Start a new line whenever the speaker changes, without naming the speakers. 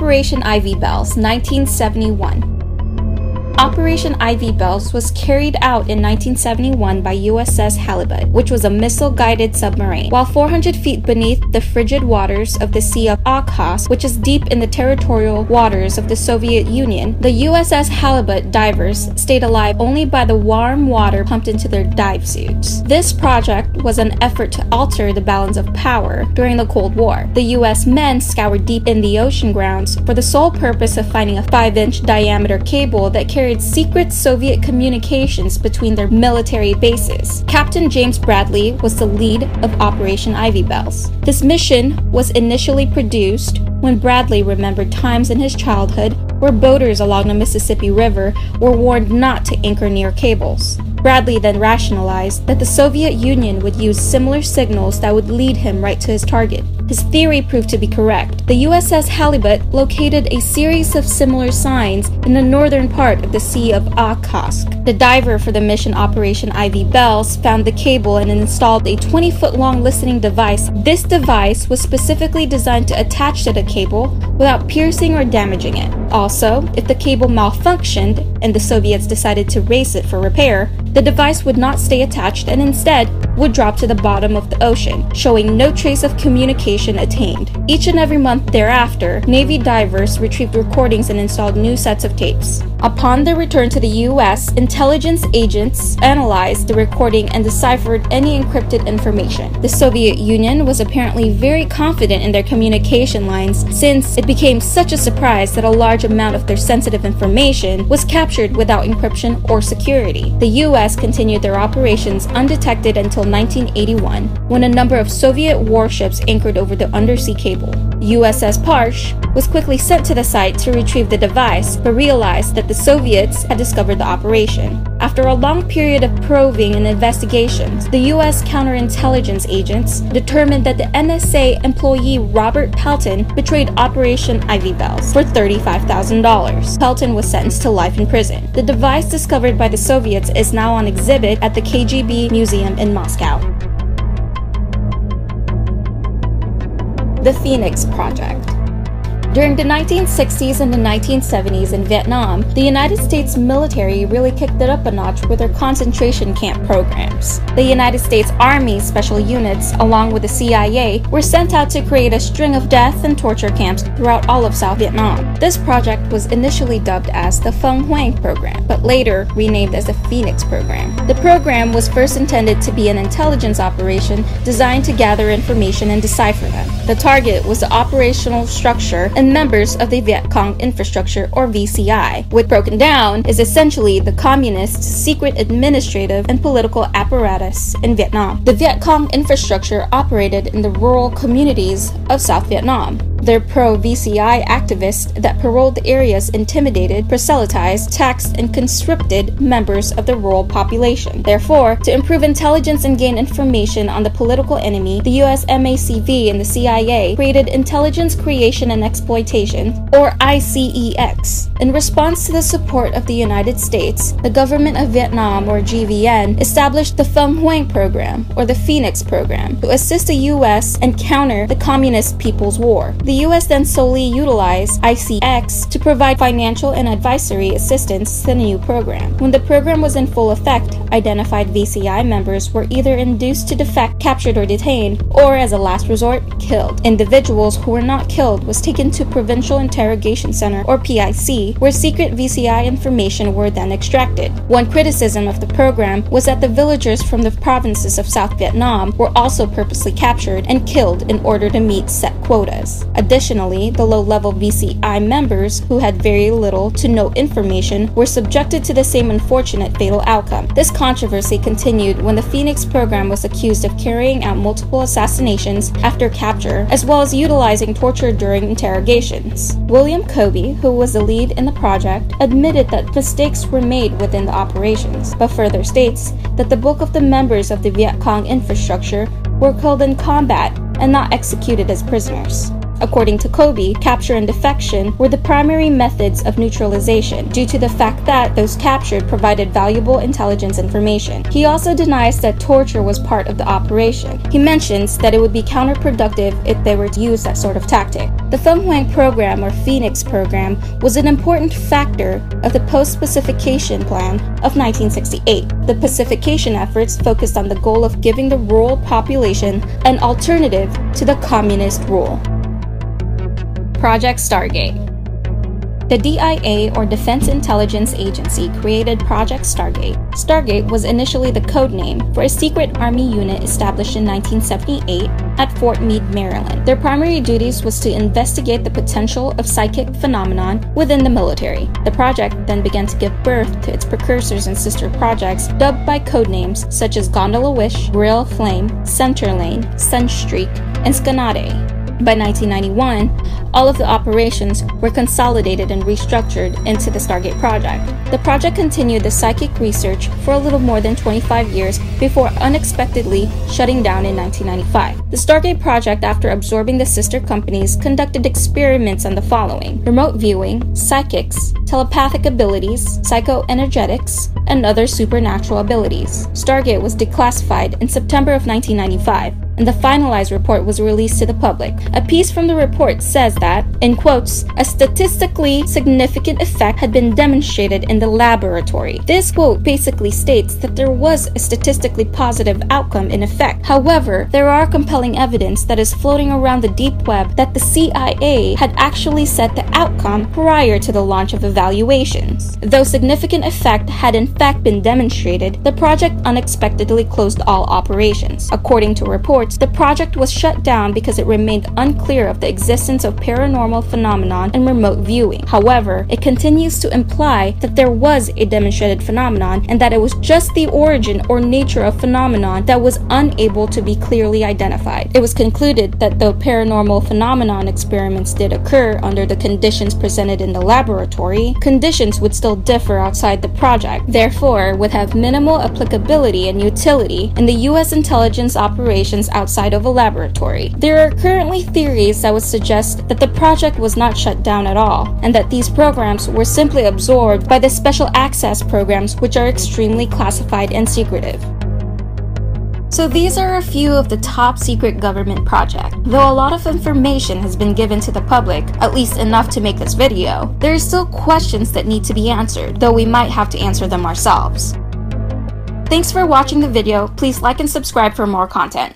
Operation Ivy Bells, 1971. Operation Ivy Bells was carried out in 1971 by USS Halibut, which was a missile guided submarine. While 400 feet beneath the frigid waters of the Sea of Okhotsk, which is deep in the territorial waters of the Soviet Union, the USS Halibut divers stayed alive only by the warm water pumped into their dive suits. This project was an effort to alter the balance of power during the Cold War. The US men scoured deep in the ocean grounds for the sole purpose of finding a 5 inch diameter cable that carried secret Soviet communications between their military bases. Captain James Bradley was the lead of Operation Ivy Bells. This mission was initially produced when Bradley remembered times in his childhood where boaters along the Mississippi River were warned not to anchor near cables. Bradley then rationalized that the Soviet Union would use similar signals that would lead him right to his target. His theory proved to be correct. The USS Halibut located a series of similar signs in the northern part of the Sea of Okhotsk. The diver for the mission Operation Ivy Bells found the cable and installed a 20 foot long listening device. This device was specifically designed to attach to the cable without piercing or damaging it. Also, if the cable malfunctioned and the Soviets decided to race it for repair, the device would not stay attached and instead would drop to the bottom of the ocean, showing no trace of communication attained. Each and every month thereafter, Navy divers retrieved recordings and installed new sets of tapes. Upon their return to the US, intelligence agents analyzed the recording and deciphered any encrypted information. The Soviet Union was apparently very confident in their communication lines since it became such a surprise that a large amount of their sensitive information was captured without encryption or security. The US continued their operations undetected until 1981, when a number of Soviet warships anchored over the undersea cable. USS Parche was quickly sent to the site to retrieve the device, but realized that the Soviets had discovered the operation. After a long period of probing and investigations, the U.S. counterintelligence agents determined that the NSA employee Robert Pelton betrayed Operation Ivy Bells for $35,000. Pelton was sentenced to life in prison. The device discovered by the Soviets is now on exhibit at the KGB Museum in Moscow. The Phoenix Project during the 1960s and the 1970s in Vietnam, the United States military really kicked it up a notch with their concentration camp programs. The United States Army special units, along with the CIA, were sent out to create a string of death and torture camps throughout all of South Vietnam. This project was initially dubbed as the Phuong Hoang Program, but later renamed as the Phoenix Program. The program was first intended to be an intelligence operation designed to gather information and decipher them. The target was the operational structure and members of the Viet Cong Infrastructure or VCI. What broken down is essentially the communist secret administrative and political apparatus in Vietnam. The Viet Cong infrastructure operated in the rural communities of South Vietnam. Their pro VCI activists that paroled the areas intimidated, proselytized, taxed, and conscripted members of the rural population. Therefore, to improve intelligence and gain information on the political enemy, the US MACV and the CIA created Intelligence Creation and Exploitation, or ICEX. In response to the support of the United States, the government of Vietnam, or GVN, established the Phuong Hoang Program, or the Phoenix Program, to assist the US and counter the Communist People's War. The US then solely utilized ICX to provide financial and advisory assistance to the new program. When the program was in full effect, identified VCI members were either induced to defect, captured or detained, or as a last resort, killed. Individuals who were not killed was taken to Provincial Interrogation Center or PIC, where secret VCI information were then extracted. One criticism of the program was that the villagers from the provinces of South Vietnam were also purposely captured and killed in order to meet set quotas. Additionally, the low level VCI members, who had very little to no information, were subjected to the same unfortunate fatal outcome. This controversy continued when the Phoenix program was accused of carrying out multiple assassinations after capture, as well as utilizing torture during interrogations. William Colby, who was the lead in the project, admitted that mistakes were made within the operations, but further states that the bulk of the members of the Viet Cong infrastructure were killed in combat and not executed as prisoners. According to Colby, capture and defection were the primary methods of neutralization due to the fact that those captured provided valuable intelligence information. He also denies that torture was part of the operation. He mentions that it would be counterproductive if they were to use that sort of tactic. The Phuong Hoang program or Phoenix program was an important factor of the post-pacification plan of 1968. The pacification efforts focused on the goal of giving the rural population an alternative to the communist rule. Project Stargate the DIA, or Defense Intelligence Agency, created Project Stargate. Stargate was initially the code name for a secret Army unit established in 1978 at Fort Meade, Maryland. Their primary duties was to investigate the potential of psychic phenomenon within the military. The project then began to give birth to its precursors and sister projects, dubbed by code names such as Gondola Wish, Grill Flame, Center Lane, Sunstreak, and Scanate. By 1991, all of the operations were consolidated and restructured into the Stargate project. The project continued the psychic research for a little more than 25 years before unexpectedly shutting down in 1995. The Stargate project, after absorbing the sister companies, conducted experiments on the following remote viewing, psychics, telepathic abilities, psychoenergetics, and other supernatural abilities. Stargate was declassified in September of 1995 and the finalized report was released to the public. A piece from the report says that, in quotes, a statistically significant effect had been demonstrated in the laboratory. This quote basically states that there was a statistically positive outcome in effect. However, there are compelling evidence that is floating around the deep web that the CIA had actually set the outcome prior to the launch of evaluations. Though significant effect had in fact been demonstrated, the project unexpectedly closed all operations. According to reports, reports, the project was shut down because it remained unclear of the existence of paranormal phenomenon and remote viewing. However, it continues to imply that there was a demonstrated phenomenon and that it was just the origin or nature of phenomenon that was unable to be clearly identified. It was concluded that though paranormal phenomenon experiments did occur under the conditions presented in the laboratory, conditions would still differ outside the project, therefore would have minimal applicability and utility in the US intelligence operations outside of a laboratory. There are currently theories that would suggest that the project was not shut down at all, and that these programs were simply absorbed by the special access programs, which are extremely classified and secretive. So these are a few of the top secret government projects. Though a lot of information has been given to the public, at least enough to make this video, there are still questions that need to be answered, though we might have to answer them ourselves. Thanks for watching the video, please like and subscribe for more content.